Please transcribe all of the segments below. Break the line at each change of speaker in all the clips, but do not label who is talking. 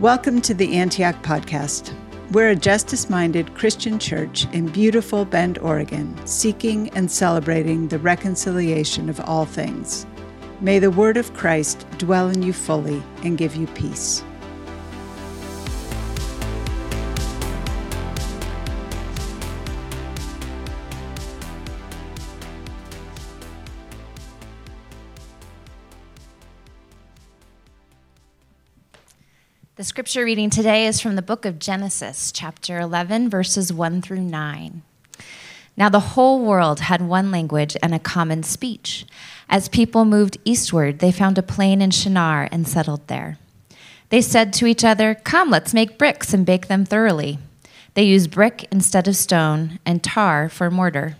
Welcome to the Antioch Podcast. We're a justice minded Christian church in beautiful Bend, Oregon, seeking and celebrating the reconciliation of all things. May the word of Christ dwell in you fully and give you peace.
The scripture reading today is from the book of Genesis, chapter 11, verses 1 through 9. Now the whole world had one language and a common speech. As people moved eastward, they found a plain in Shinar and settled there. They said to each other, Come, let's make bricks and bake them thoroughly. They used brick instead of stone and tar for mortar.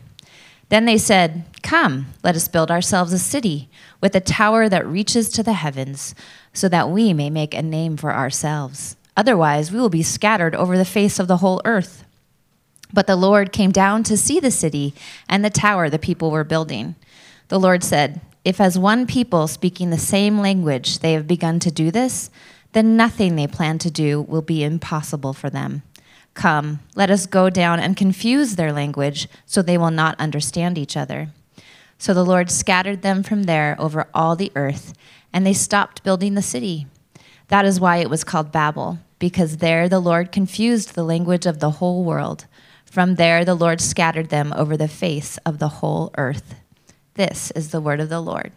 Then they said, Come, let us build ourselves a city with a tower that reaches to the heavens so that we may make a name for ourselves. Otherwise, we will be scattered over the face of the whole earth. But the Lord came down to see the city and the tower the people were building. The Lord said, If as one people speaking the same language they have begun to do this, then nothing they plan to do will be impossible for them. Come, let us go down and confuse their language so they will not understand each other. So the Lord scattered them from there over all the earth and they stopped building the city. That is why it was called Babel, because there the Lord confused the language of the whole world. From there the Lord scattered them over the face of the whole earth. This is the word of the Lord.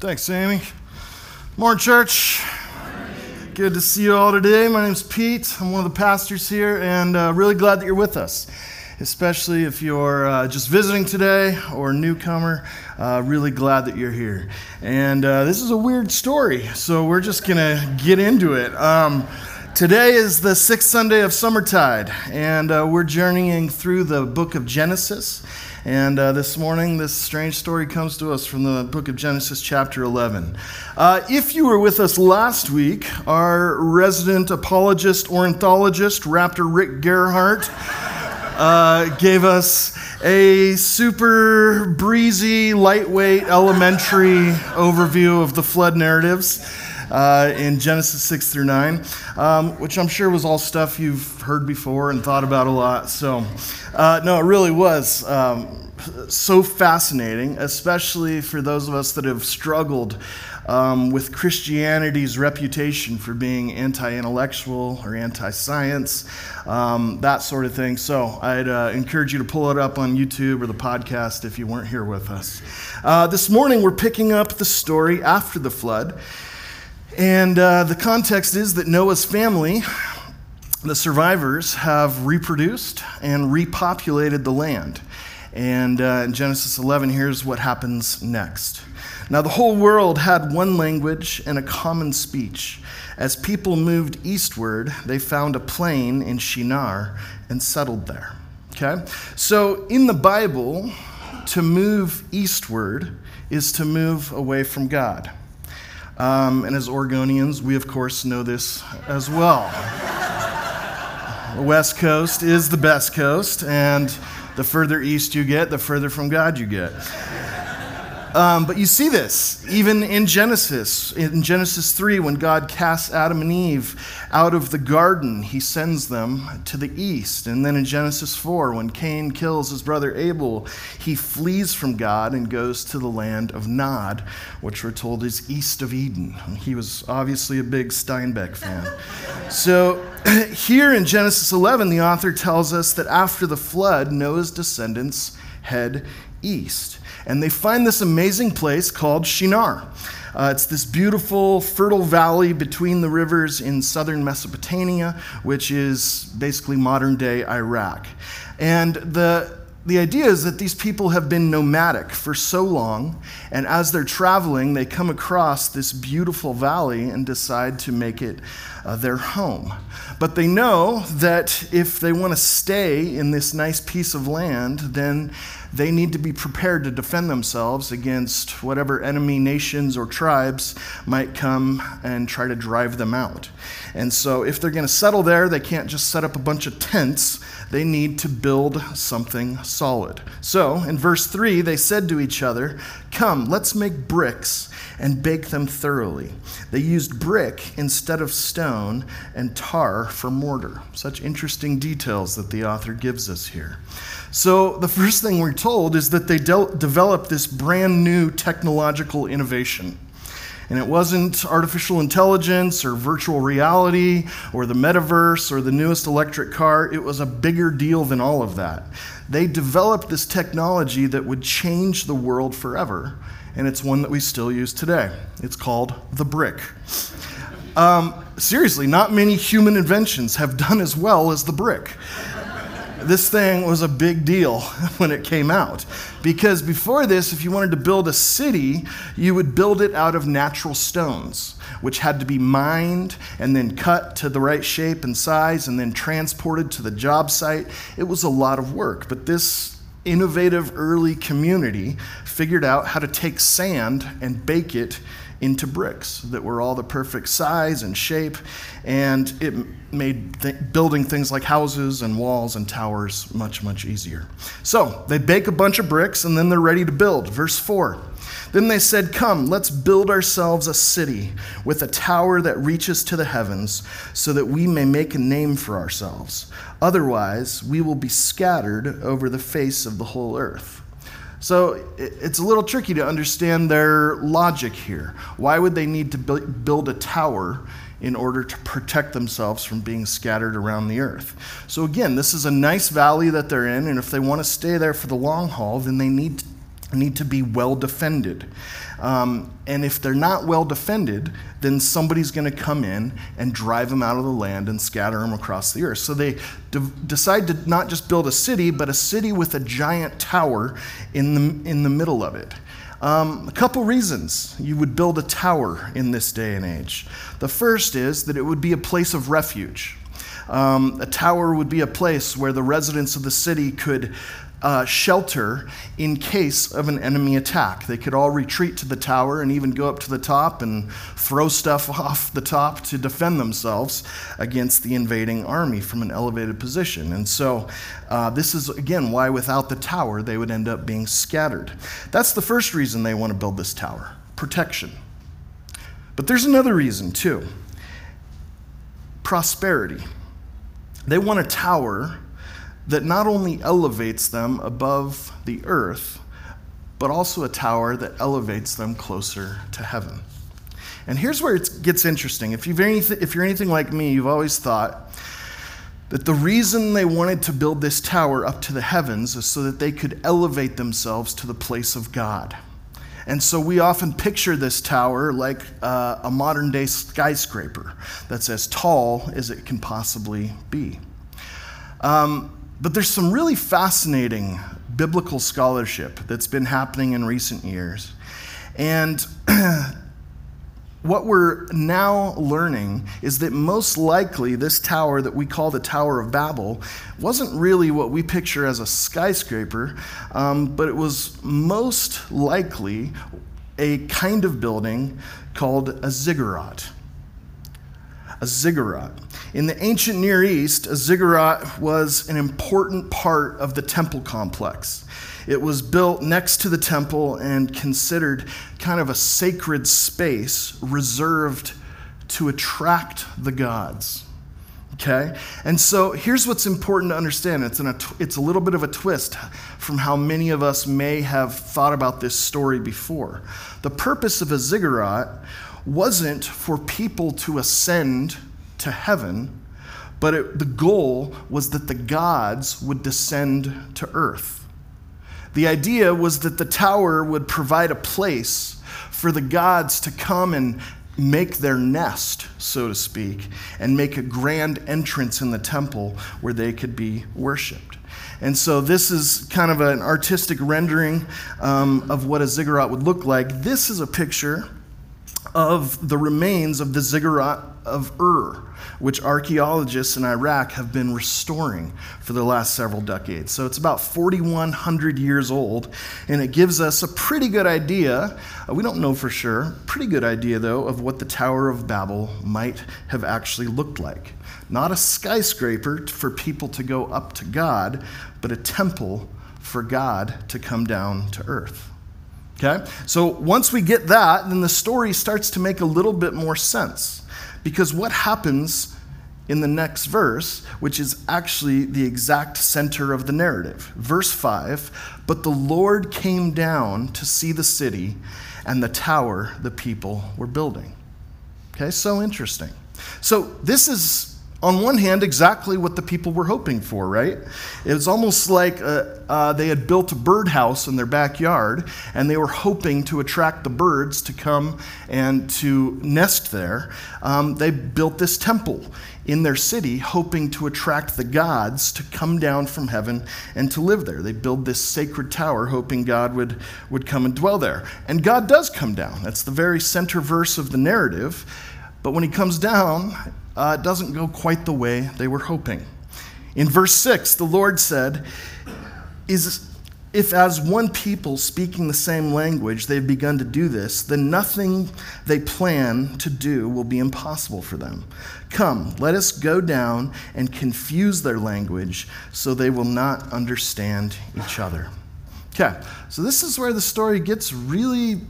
Thanks, Sammy. Morning, church. Good to see you all today. My name's Pete. I'm one of the pastors here, and uh, really glad that you're with us especially if you're uh, just visiting today or a newcomer. Uh, really glad that you're here. And uh, this is a weird story, so we're just to get into it. Um, today is the sixth Sunday of Summertide, and uh, we're journeying through the book of Genesis. And uh, this morning, this strange story comes to us from the book of Genesis, chapter 11. Uh, if you were with us last week, our resident apologist, ornithologist, Raptor Rick Gerhart, uh, gave us a super breezy, lightweight, elementary overview of the flood narratives. Uh, in Genesis 6 through 9, um, which I'm sure was all stuff you've heard before and thought about a lot. So, uh, no, it really was um, so fascinating, especially for those of us that have struggled um, with Christianity's reputation for being anti intellectual or anti science, um, that sort of thing. So I'd uh, encourage you to pull it up on YouTube or the podcast if you weren't here with us. Uh, this morning, we're picking up the story after the flood. And uh, the context is that Noah's family, the survivors, have reproduced and repopulated the land. And uh, in Genesis 11, here's what happens next. Now, the whole world had one language and a common speech. As people moved eastward, they found a plain in Shinar and settled there. Okay? So, in the Bible, to move eastward is to move away from God. Um, and as Oregonians, we of course know this as well. the West Coast is the best coast, and the further east you get, the further from God you get. Um, but you see this even in Genesis. In Genesis 3, when God casts Adam and Eve out of the garden, he sends them to the east. And then in Genesis 4, when Cain kills his brother Abel, he flees from God and goes to the land of Nod, which we're told is east of Eden. He was obviously a big Steinbeck fan. so here in Genesis 11, the author tells us that after the flood, Noah's descendants head east and they find this amazing place called Shinar. Uh, it's this beautiful, fertile valley between the rivers in southern Mesopotamia, which is basically modern day Iraq. And the, the idea is that these people have been nomadic for so long, and as they're traveling, they come across this beautiful valley and decide to make it uh, their home. But they know that if they want to stay in this nice piece of land, then they need to be prepared to defend themselves against whatever enemy nations or tribes might come and try to drive them out. And so, if they're going to settle there, they can't just set up a bunch of tents. They need to build something solid. So, in verse 3, they said to each other, Come, let's make bricks and bake them thoroughly. They used brick instead of stone and tar for mortar. Such interesting details that the author gives us here. So, the first thing we're told is that they de- developed this brand new technological innovation. And it wasn't artificial intelligence or virtual reality or the metaverse or the newest electric car. It was a bigger deal than all of that. They developed this technology that would change the world forever and it's one that we still use today. It's called the brick. Um, seriously, not many human inventions have done as well as the brick. This thing was a big deal when it came out. Because before this, if you wanted to build a city, you would build it out of natural stones, which had to be mined and then cut to the right shape and size and then transported to the job site. It was a lot of work. But this innovative early community figured out how to take sand and bake it into bricks that were all the perfect size and shape, and it made th- building things like houses and walls and towers much, much easier. So they bake a bunch of bricks and then they're ready to build. Verse 4 then they said, Come, let's build ourselves a city with a tower that reaches to the heavens, so that we may make a name for ourselves. Otherwise, we will be scattered over the face of the whole earth. So it's a little tricky to understand their logic here. Why would they need to build a tower in order to protect themselves from being scattered around the earth? So, again, this is a nice valley that they're in, and if they want to stay there for the long haul, then they need need to be well defended. Um, and if they're not well defended, then somebody's going to come in and drive them out of the land and scatter them across the earth. So they de- decide to not just build a city, but a city with a giant tower in the, in the middle of it. Um, a couple reasons you would build a tower in this day and age. The first is that it would be a place of refuge. Um, a tower would be a place where the residents of the city could uh, shelter in case of an enemy attack. They could all retreat to the tower and even go up to the top and throw stuff off the top to defend themselves against the invading army from an elevated position. And so, uh, this is again why without the tower they would end up being scattered. That's the first reason they want to build this tower protection. But there's another reason too prosperity. They want a tower that not only elevates them above the earth, but also a tower that elevates them closer to heaven. And here's where it gets interesting. If, you've anything, if you're anything like me, you've always thought that the reason they wanted to build this tower up to the heavens is so that they could elevate themselves to the place of God. And so we often picture this tower like uh, a modern day skyscraper that's as tall as it can possibly be. Um, but there's some really fascinating biblical scholarship that's been happening in recent years. And what we're now learning is that most likely this tower that we call the Tower of Babel wasn't really what we picture as a skyscraper, um, but it was most likely a kind of building called a ziggurat. A ziggurat. In the ancient Near East, a ziggurat was an important part of the temple complex. It was built next to the temple and considered kind of a sacred space reserved to attract the gods. Okay? And so here's what's important to understand it's, an, it's a little bit of a twist from how many of us may have thought about this story before. The purpose of a ziggurat wasn't for people to ascend to heaven, but it, the goal was that the gods would descend to earth. The idea was that the tower would provide a place for the gods to come and make their nest, so to speak, and make a grand entrance in the temple where they could be worshiped. And so, this is kind of an artistic rendering um, of what a ziggurat would look like. This is a picture of the remains of the ziggurat of Ur, which archaeologists in Iraq have been restoring for the last several decades. So it's about 4,100 years old, and it gives us a pretty good idea. Uh, we don't know for sure, pretty good idea though, of what the Tower of Babel might have actually looked like. Not a skyscraper for people to go up to God, but a temple for God to come down to earth. Okay? So once we get that, then the story starts to make a little bit more sense. Because what happens in the next verse, which is actually the exact center of the narrative? Verse 5 But the Lord came down to see the city and the tower the people were building. Okay, so interesting. So this is on one hand, exactly what the people were hoping for, right? It was almost like uh, uh, they had built a birdhouse in their backyard and they were hoping to attract the birds to come and to nest there. Um, they built this temple in their city, hoping to attract the gods to come down from heaven and to live there. They build this sacred tower, hoping God would, would come and dwell there. And God does come down. That's the very center verse of the narrative. But when he comes down, uh, doesn't go quite the way they were hoping. In verse 6, the Lord said, Is if as one people speaking the same language they've begun to do this, then nothing they plan to do will be impossible for them. Come, let us go down and confuse their language so they will not understand each other. Okay, so this is where the story gets really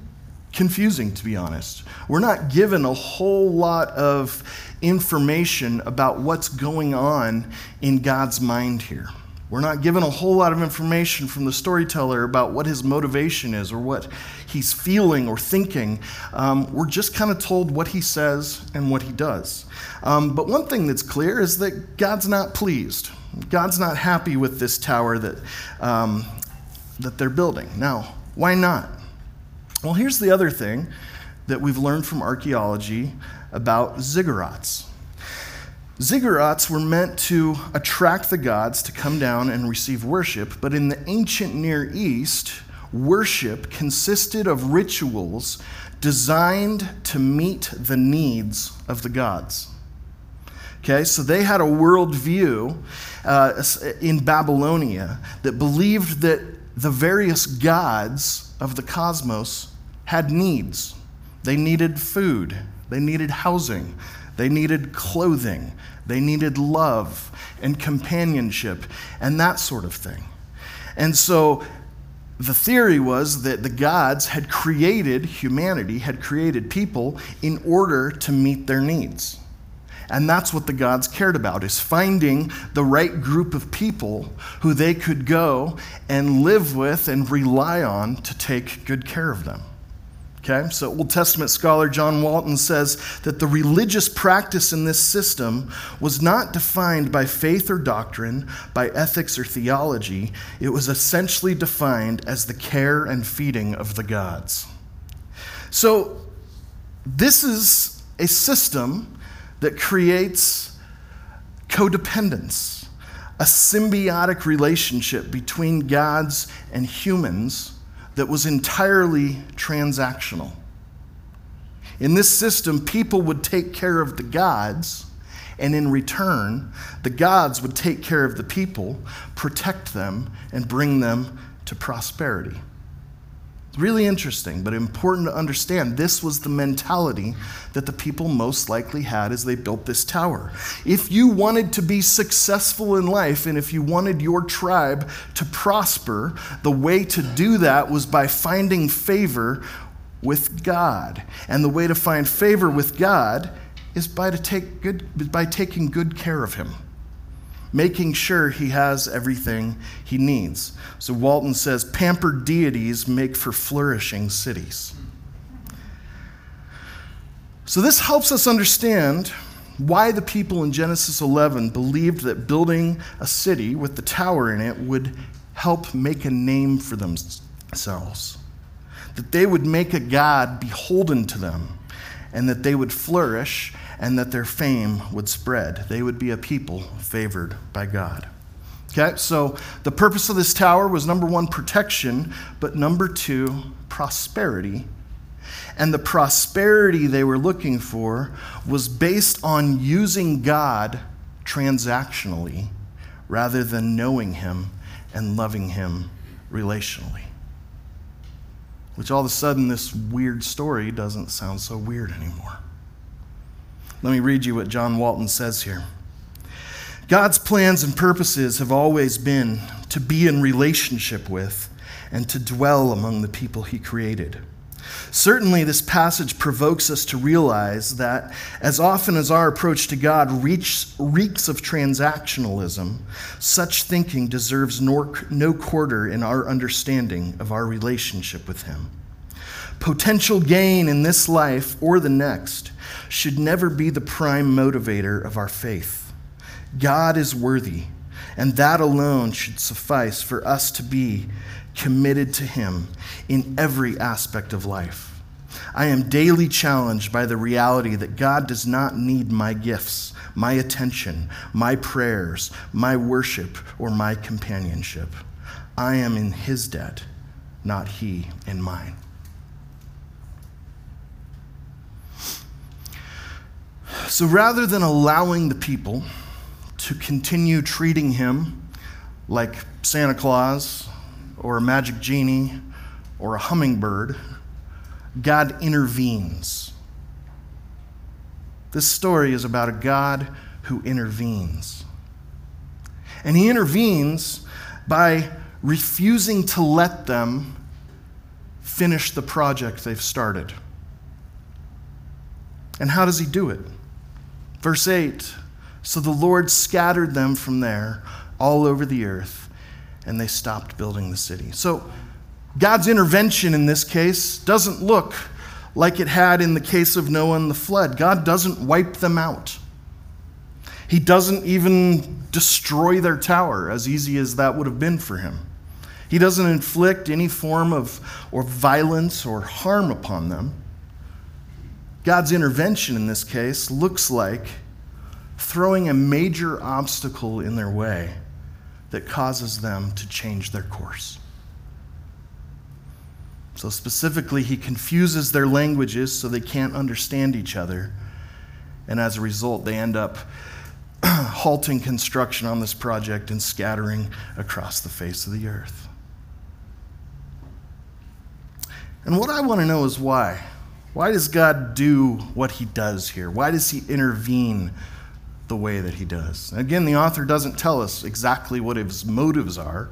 confusing, to be honest. We're not given a whole lot of information about what's going on in God's mind here. We're not given a whole lot of information from the storyteller about what his motivation is or what he's feeling or thinking. Um, we're just kind of told what he says and what he does. Um, but one thing that's clear is that God's not pleased. God's not happy with this tower that, um, that they're building. Now, why not? Well, here's the other thing that we've learned from archaeology about ziggurats. Ziggurats were meant to attract the gods to come down and receive worship, but in the ancient Near East, worship consisted of rituals designed to meet the needs of the gods. Okay, so they had a worldview uh, in Babylonia that believed that the various gods of the cosmos had needs. They needed food, they needed housing, they needed clothing, they needed love and companionship and that sort of thing. And so the theory was that the gods had created humanity, had created people in order to meet their needs. And that's what the gods cared about is finding the right group of people who they could go and live with and rely on to take good care of them. Okay, so Old Testament scholar John Walton says that the religious practice in this system was not defined by faith or doctrine, by ethics or theology. It was essentially defined as the care and feeding of the gods. So, this is a system that creates codependence, a symbiotic relationship between gods and humans that was entirely transactional. In this system, people would take care of the gods, and in return, the gods would take care of the people, protect them, and bring them to prosperity. It's really interesting, but important to understand this was the mentality that the people most likely had as they built this tower. If you wanted to be successful in life and if you wanted your tribe to prosper, the way to do that was by finding favor with God. And the way to find favor with God is by, to take good, by taking good care of Him making sure he has everything he needs. So Walton says pampered deities make for flourishing cities. So this helps us understand why the people in Genesis 11 believed that building a city with the tower in it would help make a name for themselves. That they would make a God beholden to them, and that they would flourish and that their fame would spread. They would be a people favored by God. Okay, so the purpose of this tower was number one, protection, but number two, prosperity. and the prosperity they were looking for was based on using God transactionally rather than knowing Him and loving Him relationally. Which all of a sudden, this weird story doesn't sound so weird anymore. Let me read you what John Walton says here. God's plans and purposes have always been to be in relationship with and to dwell among the people he created. Certainly, this passage provokes us to realize that as often as our approach to God reeks, reeks of transactionalism, such thinking deserves no quarter in our understanding of our relationship with Him. Potential gain in this life or the next should never be the prime motivator of our faith. God is worthy, and that alone should suffice for us to be committed to Him in every aspect of life. I am daily challenged by the reality that God does not need my gifts, my attention, my prayers, my worship, or my companionship. I am in His debt, not He in mine. So rather than allowing the people to continue treating him like Santa Claus or a magic genie or a hummingbird, God intervenes. This story is about a God who intervenes. And he intervenes by refusing to let them finish the project they've started. And how does he do it? Verse 8 So the Lord scattered them from there all over the earth, and they stopped building the city. So God's intervention in this case doesn't look like it had in the case of Noah and the flood. God doesn't wipe them out. He doesn't even destroy their tower, as easy as that would have been for him. He doesn't inflict any form of or violence or harm upon them. God's intervention in this case looks like throwing a major obstacle in their way that causes them to change their course. So, specifically, he confuses their languages so they can't understand each other. And as a result, they end up halting construction on this project and scattering across the face of the earth. And what I want to know is why. Why does God do what he does here? Why does he intervene the way that he does? Again, the author doesn't tell us exactly what his motives are.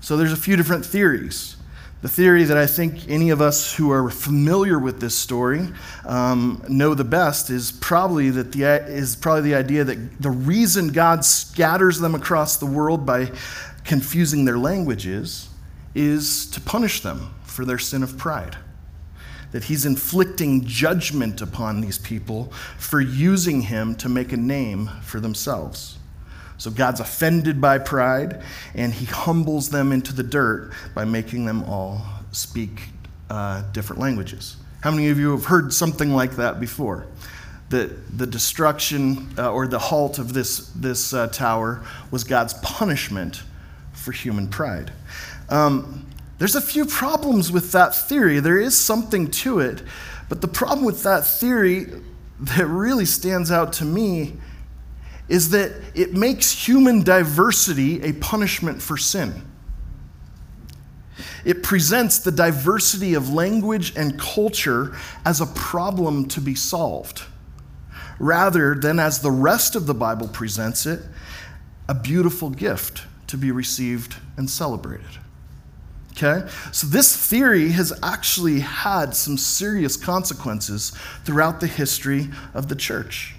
So there's a few different theories. The theory that I think any of us who are familiar with this story um, know the best is probably that the is probably the idea that the reason God scatters them across the world by confusing their languages is to punish them for their sin of pride that he's inflicting judgment upon these people for using him to make a name for themselves. So God's offended by pride, and he humbles them into the dirt by making them all speak uh, different languages. How many of you have heard something like that before? That the destruction uh, or the halt of this, this uh, tower was God's punishment for human pride. Um, there's a few problems with that theory. There is something to it, but the problem with that theory that really stands out to me is that it makes human diversity a punishment for sin. It presents the diversity of language and culture as a problem to be solved, rather than as the rest of the Bible presents it, a beautiful gift to be received and celebrated. Okay? So, this theory has actually had some serious consequences throughout the history of the church.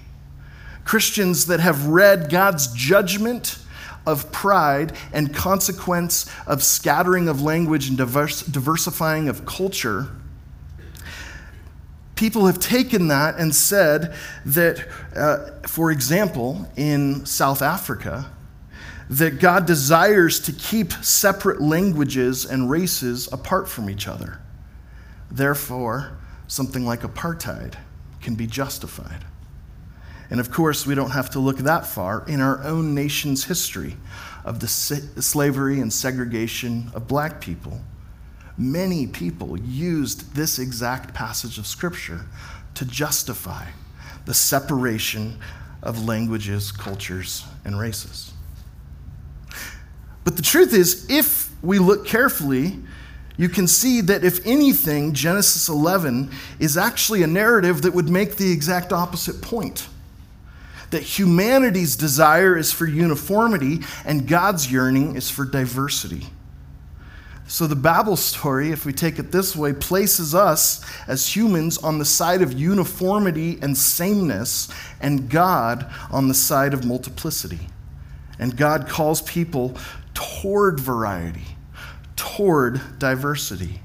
Christians that have read God's judgment of pride and consequence of scattering of language and diverse, diversifying of culture, people have taken that and said that, uh, for example, in South Africa, that God desires to keep separate languages and races apart from each other. Therefore, something like apartheid can be justified. And of course, we don't have to look that far in our own nation's history of the slavery and segregation of black people. many people used this exact passage of Scripture to justify the separation of languages, cultures, and races. But the truth is, if we look carefully, you can see that if anything, Genesis 11 is actually a narrative that would make the exact opposite point. That humanity's desire is for uniformity and God's yearning is for diversity. So the Babel story, if we take it this way, places us as humans on the side of uniformity and sameness, and God on the side of multiplicity. And God calls people toward variety, toward diversity.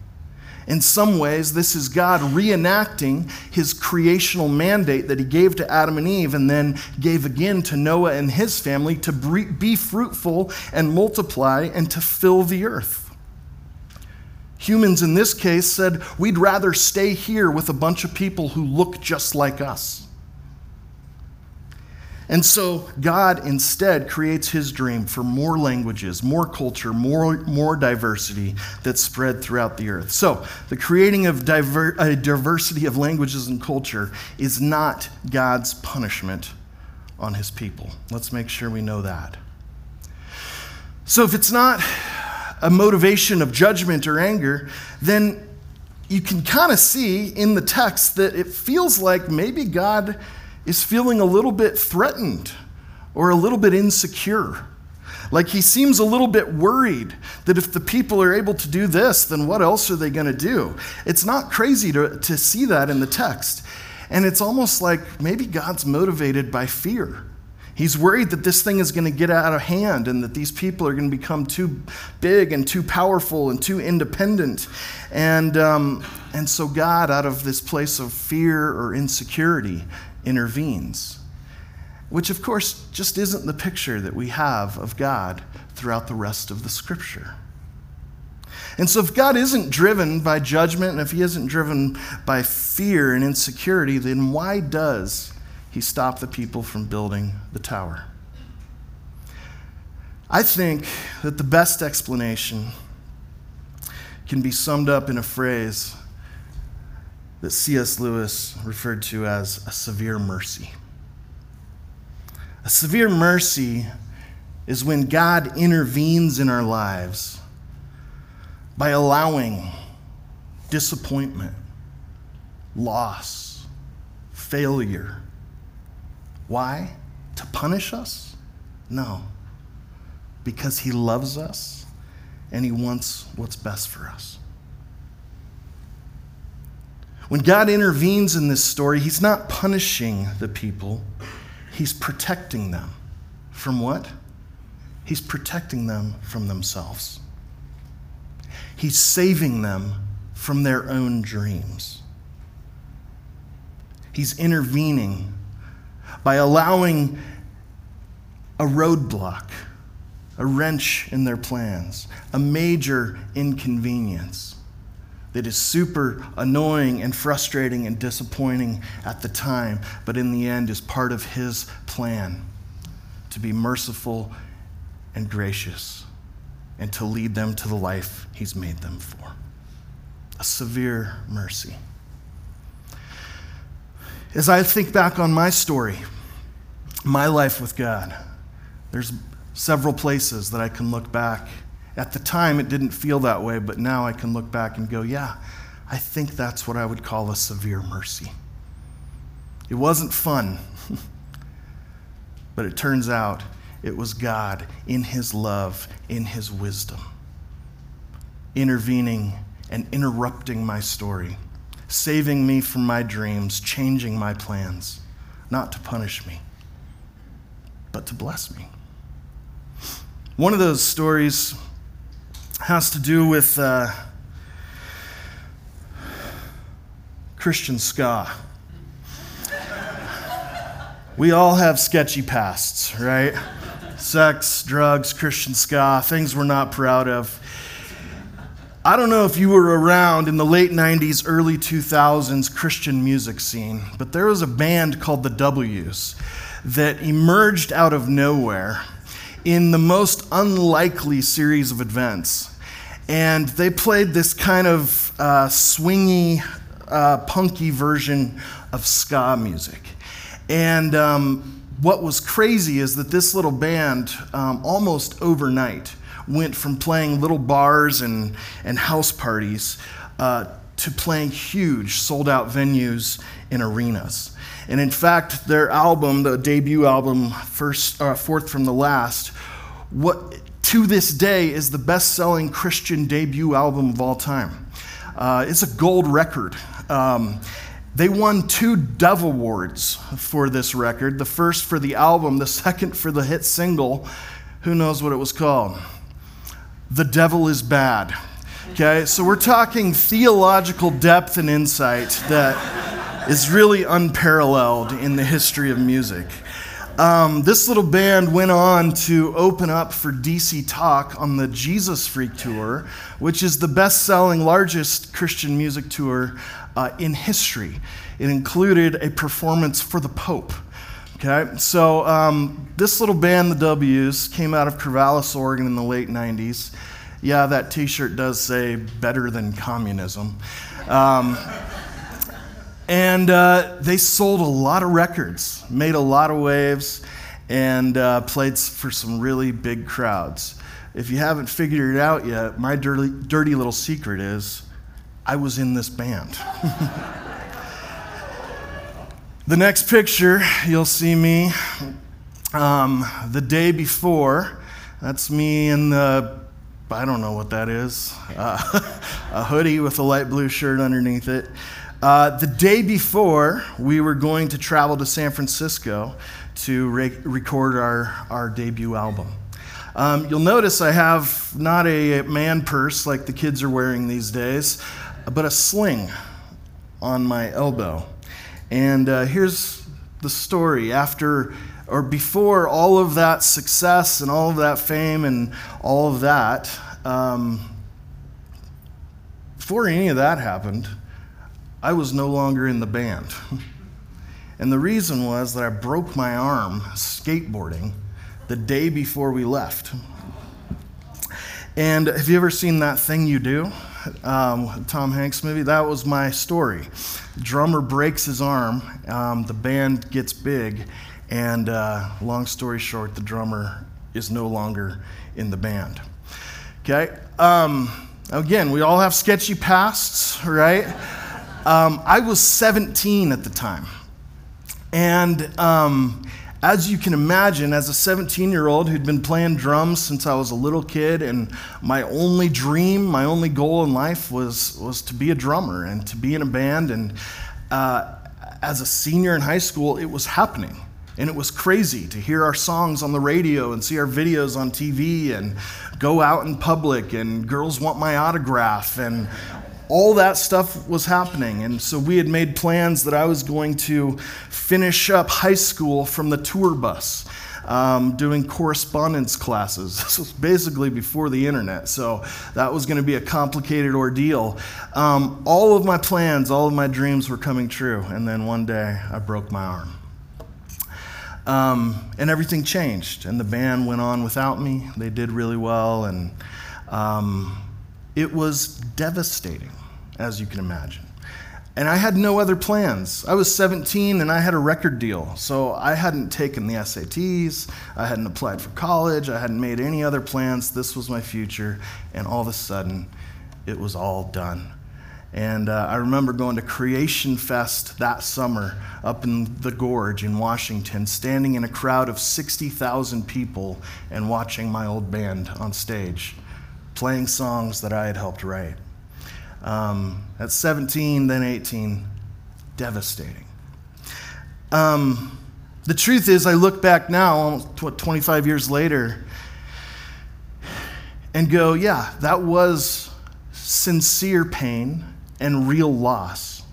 In some ways, this is God reenacting his creational mandate that he gave to Adam and Eve and then gave again to Noah and his family to be fruitful and multiply and to fill the earth. Humans in this case said, We'd rather stay here with a bunch of people who look just like us. And so God instead creates his dream for more languages, more culture, more, more diversity that's spread throughout the earth. So the creating of diver, a diversity of languages and culture is not God's punishment on his people. Let's make sure we know that. So if it's not a motivation of judgment or anger, then you can kind of see in the text that it feels like maybe God is feeling a little bit threatened or a little bit insecure. Like he seems a little bit worried that if the people are able to do this, then what else are they going to do? It's not crazy to, to see that in the text. And it's almost like maybe God's motivated by fear. He's worried that this thing is going to get out of hand and that these people are going to become too big and too powerful and too independent. And, um, and so God, out of this place of fear or insecurity, intervenes. Which, of course, just isn't the picture that we have of God throughout the rest of the scripture. And so, if God isn't driven by judgment and if He isn't driven by fear and insecurity, then why does he stop the people from building the tower. I think that the best explanation can be summed up in a phrase that C.S. Lewis referred to as a severe mercy. A severe mercy is when God intervenes in our lives by allowing disappointment, loss, failure, why? To punish us? No. Because he loves us and he wants what's best for us. When God intervenes in this story, he's not punishing the people, he's protecting them. From what? He's protecting them from themselves. He's saving them from their own dreams. He's intervening by allowing a roadblock, a wrench in their plans, a major inconvenience that is super annoying and frustrating and disappointing at the time, but in the end is part of His plan to be merciful and gracious and to lead them to the life He's made them for. A severe mercy. As I think back on my story, my life with God, there's several places that I can look back. At the time, it didn't feel that way, but now I can look back and go, yeah, I think that's what I would call a severe mercy. It wasn't fun, but it turns out it was God in His love, in His wisdom, intervening and interrupting my story saving me from my dreams, changing my plans, not to punish me, but to bless me. One of those stories has to do with uh, Christian ska. We all have sketchy pasts, right? Sex, drugs, Christian ska, things we're not proud of. I don't know if you were around in the late 90s, early 2000s Christian music scene, but there was a band called the W's that emerged out of nowhere in the most unlikely series of events. And they played this kind of uh, swingy, uh, punky version of ska music. And um, what was crazy is that this little band, um, almost overnight, went from playing little bars and, and house parties uh, to playing huge, sold out venues and arenas. And in fact, their album, the debut album, first, uh, fourth from the last, what to this day is the best selling Christian debut album of all time. Uh, it's a gold record. Um, they won two Dove Awards for this record the first for the album, the second for the hit single. Who knows what it was called? The Devil is Bad. Okay, so we're talking theological depth and insight that is really unparalleled in the history of music. Um, this little band went on to open up for DC Talk on the Jesus Freak Tour, which is the best selling, largest Christian music tour uh, in history. It included a performance for the Pope. Okay, so um, this little band, the W's, came out of Corvallis, Oregon in the late 90s. Yeah, that t shirt does say better than communism. Um, and uh, they sold a lot of records, made a lot of waves, and uh, played for some really big crowds. If you haven't figured it out yet, my dirty, dirty little secret is I was in this band. the next picture, you'll see me um, the day before. That's me in the, I don't know what that is, uh, a hoodie with a light blue shirt underneath it. Uh, the day before, we were going to travel to San Francisco to re- record our, our debut album. Um, you'll notice I have not a man purse like the kids are wearing these days but a sling on my elbow. And uh, here's the story. After or before all of that success and all of that fame and all of that, um, before any of that happened, I was no longer in the band. and the reason was that I broke my arm skateboarding the day before we left. And have you ever seen that thing you do? um, Tom Hanks movie, that was my story. Drummer breaks his arm, um, the band gets big, and uh, long story short, the drummer is no longer in the band. Okay? Um, again, we all have sketchy pasts, right? Um, I was 17 at the time. And um, as you can imagine, as a 17 year old who'd been playing drums since I was a little kid, and my only dream, my only goal in life was, was to be a drummer and to be in a band. And uh, as a senior in high school, it was happening. And it was crazy to hear our songs on the radio and see our videos on TV and go out in public and girls want my autograph and all that stuff was happening. And so we had made plans that I was going to finish up high school from the tour bus. Um, doing correspondence classes. This was basically before the internet, so that was going to be a complicated ordeal. Um, all of my plans, all of my dreams were coming true, and then one day I broke my arm. Um, and everything changed, and the band went on without me. They did really well, and um, it was devastating as you can imagine. And I had no other plans. I was 17 and I had a record deal. So I hadn't taken the SATs, I hadn't applied for college, I hadn't made any other plans. This was my future. And all of a sudden, it was all done. And uh, I remember going to Creation Fest that summer up in the gorge in Washington, standing in a crowd of 60,000 people and watching my old band on stage, playing songs that I had helped write. Um, at 17, then 18, devastating. Um, the truth is, I look back now, what, 25 years later, and go, yeah, that was sincere pain and real loss.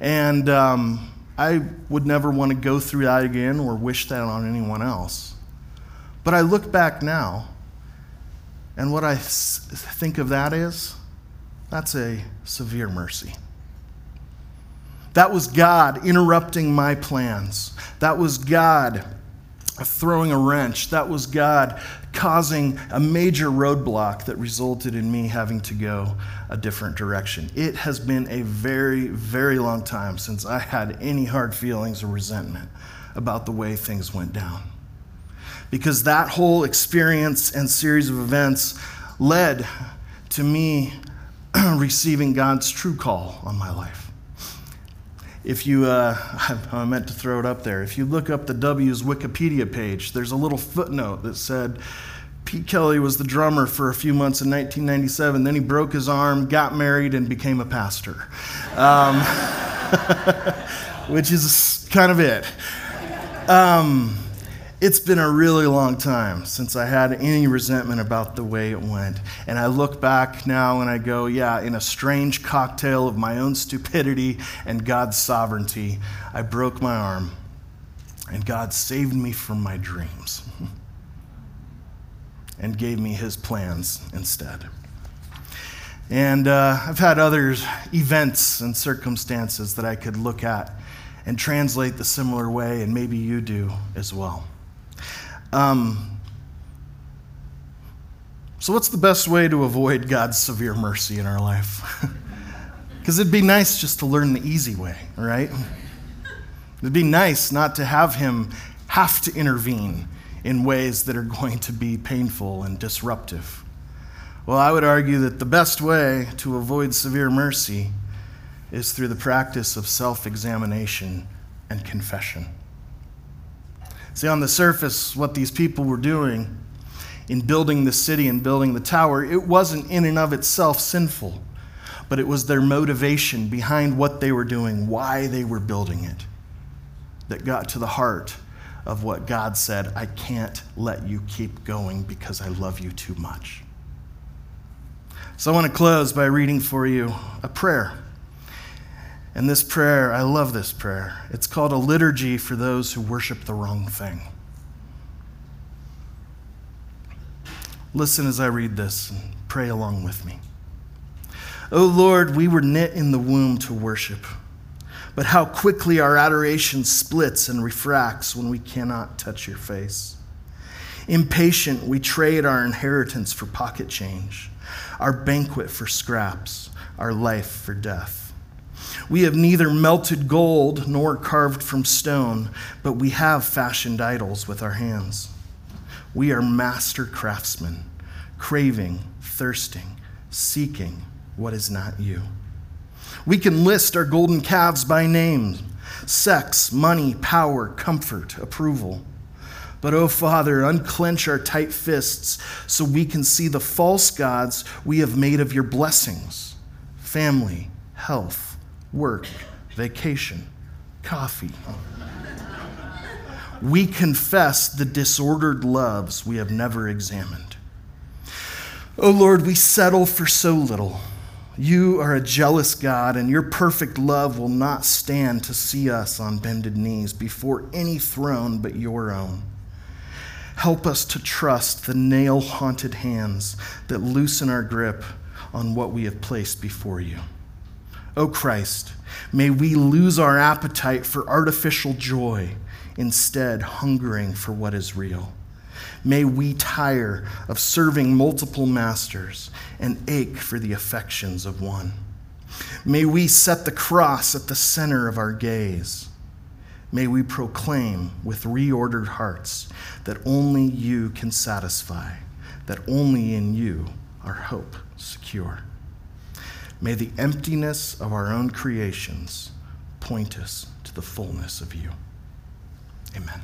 And um, I would never want to go through that again or wish that on anyone else. But I look back now, and what I think of that is that's a severe mercy. That was God interrupting my plans. That was God throwing a wrench. That was God causing a major roadblock that resulted in me having to go a different direction. It has been a very, very long time since I had any hard feelings or resentment about the way things went down. Because that whole experience and series of events led to me receiving God's true call on my life if you, uh, I meant to throw it up there, if you look up the W's Wikipedia page, there's a little footnote that said Pete Kelley was the drummer for a few months in 1997. Then he broke his arm, got married, and became a pastor, um, which is kind of it. Um, it's been a really long time since I had any resentment about the way it went. And I look back now and I go, yeah, in a strange cocktail of my own stupidity and God's sovereignty, I broke my arm and God saved me from my dreams and gave me his plans instead. And uh, I've had other events and circumstances that I could look at and translate the similar way, and maybe you do as well. Um, so, what's the best way to avoid God's severe mercy in our life? Because it'd be nice just to learn the easy way, right? It'd be nice not to have Him have to intervene in ways that are going to be painful and disruptive. Well, I would argue that the best way to avoid severe mercy is through the practice of self examination and confession. See, on the surface, what these people were doing in building the city and building the tower, it wasn't in and of itself sinful, but it was their motivation behind what they were doing, why they were building it, that got to the heart of what God said I can't let you keep going because I love you too much. So I want to close by reading for you a prayer and this prayer, I love this prayer. It's called a liturgy for those who worship the wrong thing. Listen as I read this and pray along with me. O Lord, we were knit in the womb to worship, but how quickly our adoration splits and refracts when we cannot touch your face. Impatient, we trade our inheritance for pocket change, our banquet for scraps, our life for death. We have neither melted gold nor carved from stone, but we have fashioned idols with our hands. We are master craftsmen, craving, thirsting, seeking what is not you. We can list our golden calves by name sex, money, power, comfort, approval. But, oh Father, unclench our tight fists so we can see the false gods we have made of your blessings family, health, work, vacation, coffee. we confess the disordered loves we have never examined. Oh Lord, we settle for so little. You are a jealous God, and your perfect love will not stand to see us on bended knees before any throne but your own. Help us to trust the nail haunted hands that loosen our grip on what we have placed before you. O Christ, may we lose our appetite for artificial joy, instead, hungering for what is real. May we tire of serving multiple masters and ache for the affections of one. May we set the cross at the center of our gaze. May we proclaim with reordered hearts that only you can satisfy, that only in you our hope secure. May the emptiness of our own creations point us to the fullness of you. Amen.